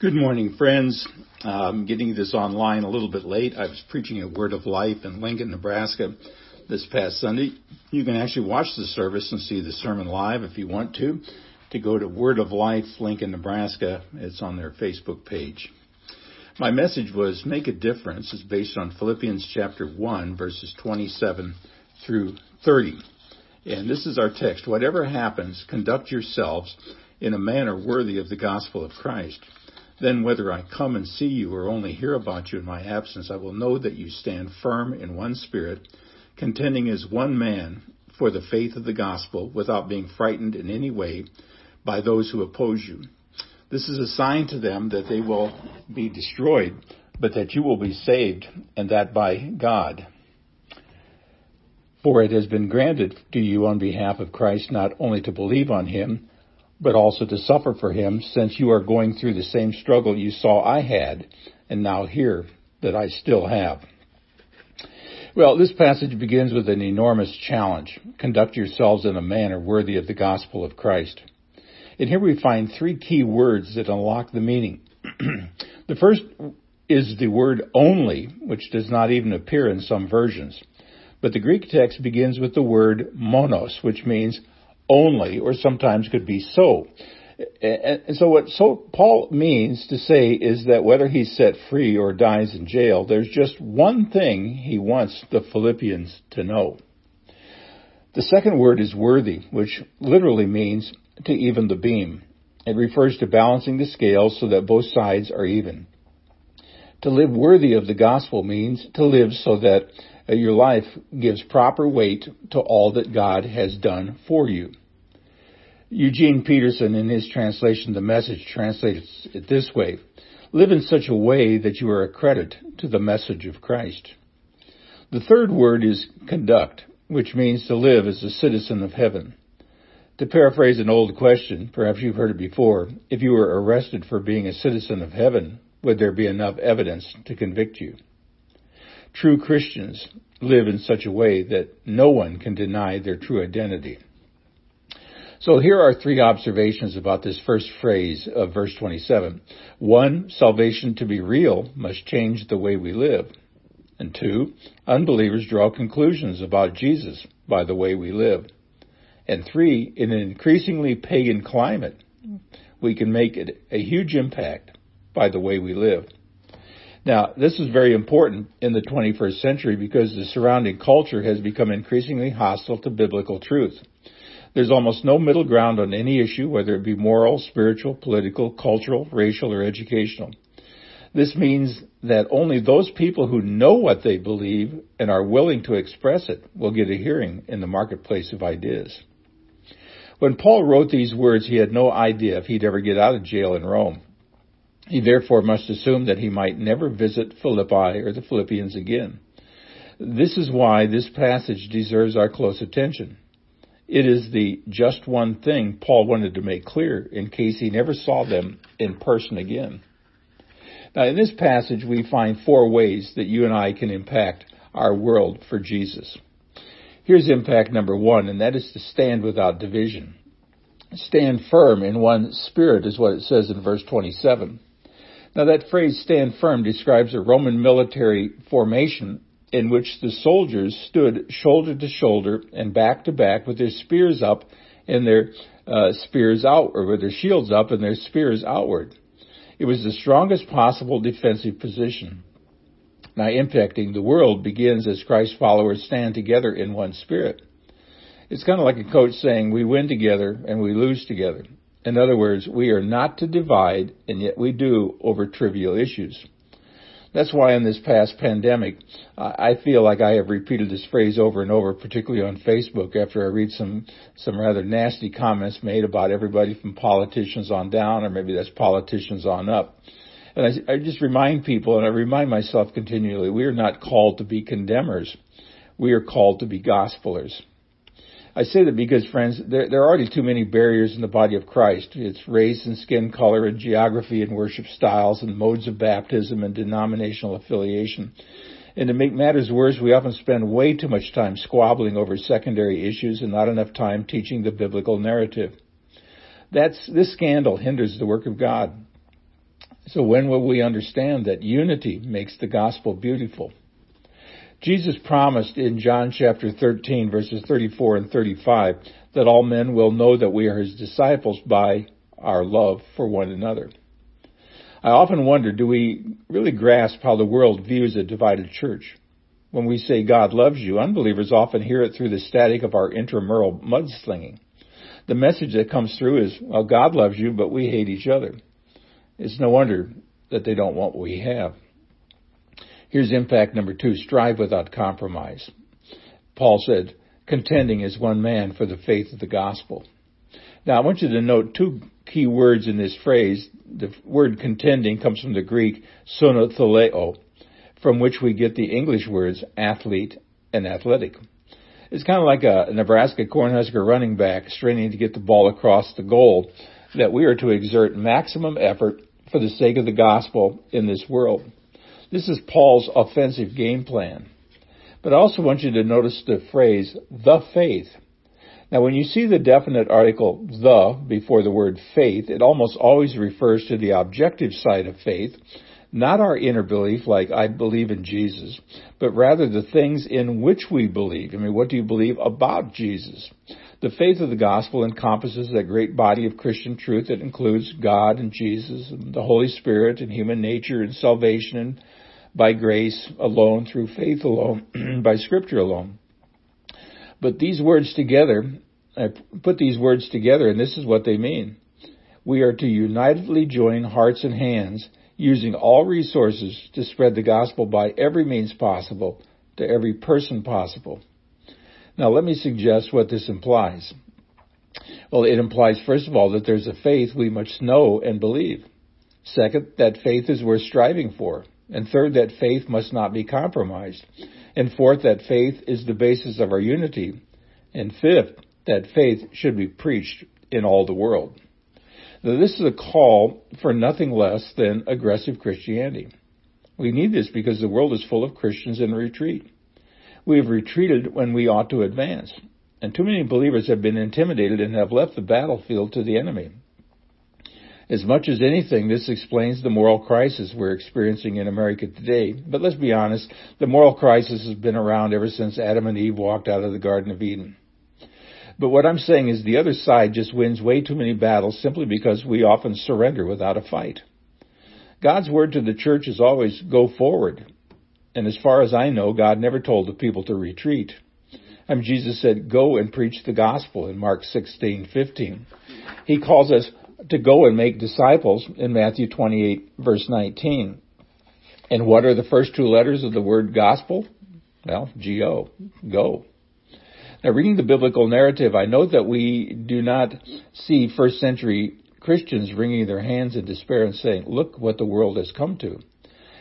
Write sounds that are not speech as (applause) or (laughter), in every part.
Good morning, friends. I'm getting this online a little bit late. I was preaching a Word of Life in Lincoln, Nebraska this past Sunday. You can actually watch the service and see the sermon live if you want to. To go to Word of Life, Lincoln, Nebraska, it's on their Facebook page. My message was Make a Difference. It's based on Philippians chapter 1, verses 27 through 30. And this is our text. Whatever happens, conduct yourselves in a manner worthy of the gospel of Christ then whether I come and see you or only hear about you in my absence, I will know that you stand firm in one spirit, contending as one man for the faith of the gospel without being frightened in any way by those who oppose you. This is a sign to them that they will be destroyed, but that you will be saved, and that by God. For it has been granted to you on behalf of Christ not only to believe on him, but also to suffer for him, since you are going through the same struggle you saw I had, and now hear that I still have. Well, this passage begins with an enormous challenge. Conduct yourselves in a manner worthy of the gospel of Christ. And here we find three key words that unlock the meaning. (clears throat) the first is the word only, which does not even appear in some versions. But the Greek text begins with the word monos, which means only, or sometimes could be so. And so what so Paul means to say is that whether he's set free or dies in jail, there's just one thing he wants the Philippians to know. The second word is worthy, which literally means to even the beam. It refers to balancing the scales so that both sides are even. To live worthy of the gospel means to live so that uh, your life gives proper weight to all that God has done for you. Eugene Peterson, in his translation, the message translates it this way Live in such a way that you are a credit to the message of Christ. The third word is conduct, which means to live as a citizen of heaven. To paraphrase an old question, perhaps you've heard it before, if you were arrested for being a citizen of heaven, would there be enough evidence to convict you? True Christians live in such a way that no one can deny their true identity. So here are three observations about this first phrase of verse 27. One, salvation to be real must change the way we live. And two, unbelievers draw conclusions about Jesus by the way we live. And three, in an increasingly pagan climate, we can make it a huge impact by the way we live. Now, this is very important in the 21st century because the surrounding culture has become increasingly hostile to biblical truth. There's almost no middle ground on any issue, whether it be moral, spiritual, political, cultural, racial, or educational. This means that only those people who know what they believe and are willing to express it will get a hearing in the marketplace of ideas. When Paul wrote these words, he had no idea if he'd ever get out of jail in Rome. He therefore must assume that he might never visit Philippi or the Philippians again. This is why this passage deserves our close attention. It is the just one thing Paul wanted to make clear in case he never saw them in person again. Now, in this passage, we find four ways that you and I can impact our world for Jesus. Here's impact number one, and that is to stand without division. Stand firm in one spirit is what it says in verse 27. Now that phrase stand firm describes a Roman military formation in which the soldiers stood shoulder to shoulder and back to back with their spears up and their uh, spears out, or with their shields up and their spears outward. It was the strongest possible defensive position. Now impacting the world begins as Christ followers stand together in one spirit. It's kind of like a coach saying, we win together and we lose together. In other words, we are not to divide, and yet we do over trivial issues. That's why in this past pandemic, I feel like I have repeated this phrase over and over, particularly on Facebook after I read some, some rather nasty comments made about everybody from politicians on down, or maybe that's politicians on up. And I, I just remind people, and I remind myself continually, we are not called to be condemners. We are called to be gospelers. I say that because, friends, there, there, are already too many barriers in the body of Christ. It's race and skin color and geography and worship styles and modes of baptism and denominational affiliation. And to make matters worse, we often spend way too much time squabbling over secondary issues and not enough time teaching the biblical narrative. That's, this scandal hinders the work of God. So when will we understand that unity makes the gospel beautiful? Jesus promised in John chapter 13 verses 34 and 35 that all men will know that we are his disciples by our love for one another. I often wonder, do we really grasp how the world views a divided church? When we say God loves you, unbelievers often hear it through the static of our intramural mudslinging. The message that comes through is, well, God loves you, but we hate each other. It's no wonder that they don't want what we have. Here's impact number two, strive without compromise. Paul said, contending as one man for the faith of the gospel. Now I want you to note two key words in this phrase. The word contending comes from the Greek sunathleo, from which we get the English words athlete and athletic. It's kind of like a Nebraska Cornhusker running back straining to get the ball across the goal that we are to exert maximum effort for the sake of the gospel in this world. This is Paul's offensive game plan. But I also want you to notice the phrase, the faith. Now when you see the definite article, the, before the word faith, it almost always refers to the objective side of faith, not our inner belief like I believe in Jesus, but rather the things in which we believe. I mean, what do you believe about Jesus? The faith of the gospel encompasses that great body of Christian truth that includes God and Jesus and the Holy Spirit and human nature and salvation and by grace alone, through faith alone, (clears throat) by scripture alone. But these words together, I put these words together and this is what they mean. We are to unitedly join hearts and hands using all resources to spread the gospel by every means possible to every person possible. Now let me suggest what this implies. Well, it implies first of all that there's a faith we must know and believe. Second, that faith is worth striving for. And third, that faith must not be compromised. And fourth, that faith is the basis of our unity. And fifth, that faith should be preached in all the world. Now, this is a call for nothing less than aggressive Christianity. We need this because the world is full of Christians in retreat. We have retreated when we ought to advance. And too many believers have been intimidated and have left the battlefield to the enemy. As much as anything, this explains the moral crisis we're experiencing in America today. But let's be honest, the moral crisis has been around ever since Adam and Eve walked out of the Garden of Eden. But what I'm saying is the other side just wins way too many battles simply because we often surrender without a fight. God's word to the church is always go forward. And as far as I know, God never told the people to retreat. I mean, Jesus said, go and preach the gospel in Mark 16, 15. He calls us to go and make disciples in Matthew 28 verse 19. And what are the first two letters of the word gospel? Well, G-O, go. Now reading the biblical narrative, I note that we do not see first century Christians wringing their hands in despair and saying, look what the world has come to.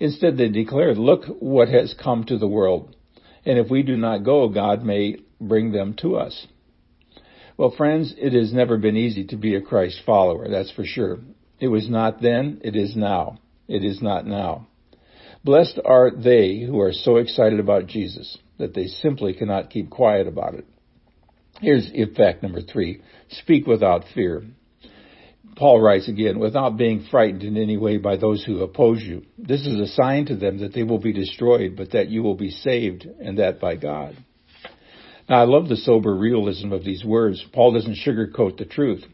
Instead, they declared, look what has come to the world. And if we do not go, God may bring them to us. Well, friends, it has never been easy to be a Christ follower, that's for sure. It was not then, it is now. It is not now. Blessed are they who are so excited about Jesus that they simply cannot keep quiet about it. Here's fact number three. Speak without fear. Paul writes again, without being frightened in any way by those who oppose you. This is a sign to them that they will be destroyed, but that you will be saved, and that by God. Now I love the sober realism of these words. Paul doesn't sugarcoat the truth.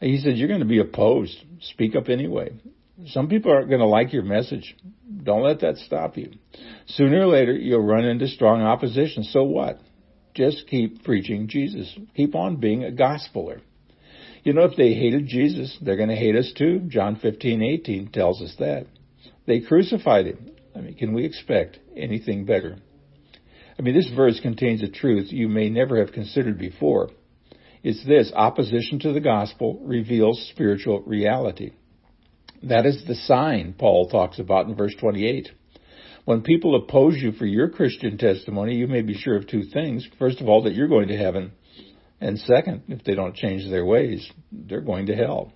He says, you're going to be opposed. Speak up anyway. Some people aren't going to like your message. Don't let that stop you. Sooner or later, you'll run into strong opposition. So what? Just keep preaching Jesus. Keep on being a gospeler. You know, if they hated Jesus, they're going to hate us too. John 15, 18 tells us that. They crucified him. I mean, can we expect anything better? I mean, this verse contains a truth you may never have considered before. It's this, opposition to the gospel reveals spiritual reality. That is the sign Paul talks about in verse 28. When people oppose you for your Christian testimony, you may be sure of two things. First of all, that you're going to heaven. And second, if they don't change their ways, they're going to hell.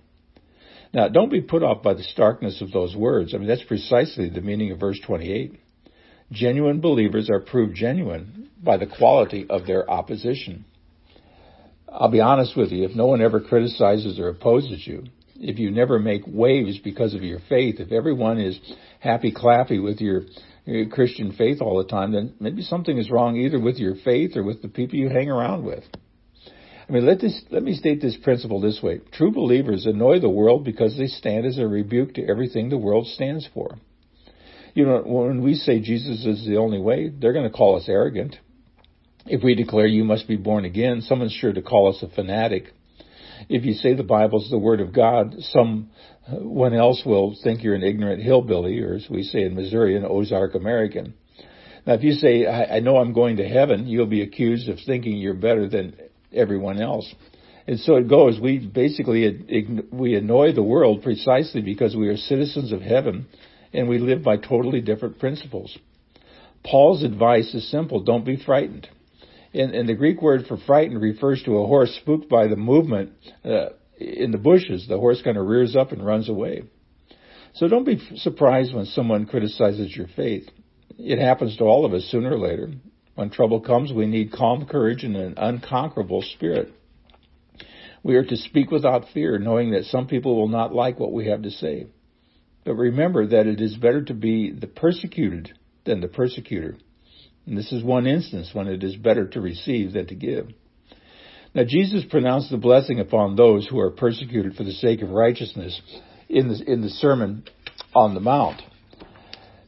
Now, don't be put off by the starkness of those words. I mean, that's precisely the meaning of verse 28. Genuine believers are proved genuine by the quality of their opposition. I'll be honest with you, if no one ever criticizes or opposes you, if you never make waves because of your faith, if everyone is happy clappy with your, your Christian faith all the time, then maybe something is wrong either with your faith or with the people you hang around with. I mean, let this, let me state this principle this way. True believers annoy the world because they stand as a rebuke to everything the world stands for. You know, when we say Jesus is the only way, they're going to call us arrogant. If we declare you must be born again, someone's sure to call us a fanatic. If you say the Bible's the Word of God, someone else will think you're an ignorant hillbilly, or as we say in Missouri, an Ozark American. Now, if you say, I, I know I'm going to heaven, you'll be accused of thinking you're better than everyone else. And so it goes. We basically, we annoy the world precisely because we are citizens of heaven and we live by totally different principles. Paul's advice is simple. Don't be frightened. And, and the Greek word for frightened refers to a horse spooked by the movement uh, in the bushes. The horse kind of rears up and runs away. So don't be surprised when someone criticizes your faith. It happens to all of us sooner or later. When trouble comes, we need calm courage and an unconquerable spirit. We are to speak without fear, knowing that some people will not like what we have to say. But remember that it is better to be the persecuted than the persecutor. And this is one instance when it is better to receive than to give. Now Jesus pronounced the blessing upon those who are persecuted for the sake of righteousness in the, in the Sermon on the Mount.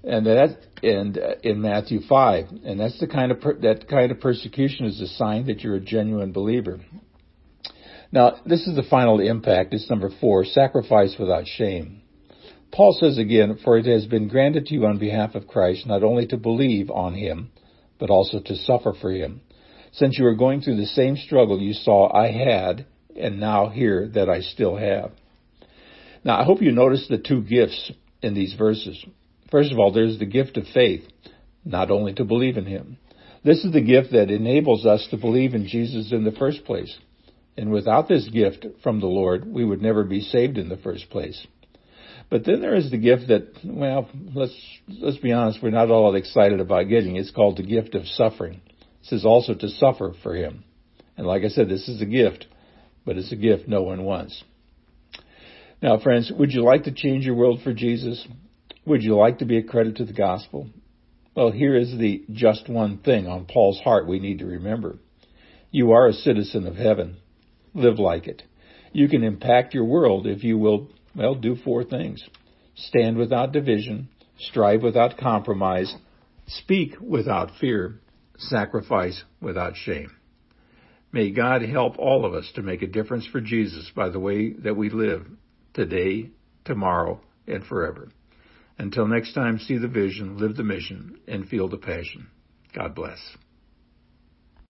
And that, and uh, in Matthew 5. And that's the kind of, per, that kind of persecution is a sign that you're a genuine believer. Now, this is the final impact. It's number four, sacrifice without shame. Paul says again, for it has been granted to you on behalf of Christ not only to believe on him, but also to suffer for him. Since you are going through the same struggle you saw I had, and now hear that I still have. Now, I hope you notice the two gifts in these verses. First of all, there's the gift of faith, not only to believe in Him. This is the gift that enables us to believe in Jesus in the first place. And without this gift from the Lord, we would never be saved in the first place. But then there is the gift that, well, let's, let's be honest, we're not all excited about getting. It's called the gift of suffering. This is also to suffer for Him. And like I said, this is a gift, but it's a gift no one wants. Now, friends, would you like to change your world for Jesus? Would you like to be a credit to the gospel? Well, here is the just one thing on Paul's heart we need to remember. You are a citizen of heaven. Live like it. You can impact your world if you will, well, do four things. Stand without division, strive without compromise, speak without fear, sacrifice without shame. May God help all of us to make a difference for Jesus by the way that we live today, tomorrow, and forever. Until next time, see the vision, live the mission, and feel the passion. God bless.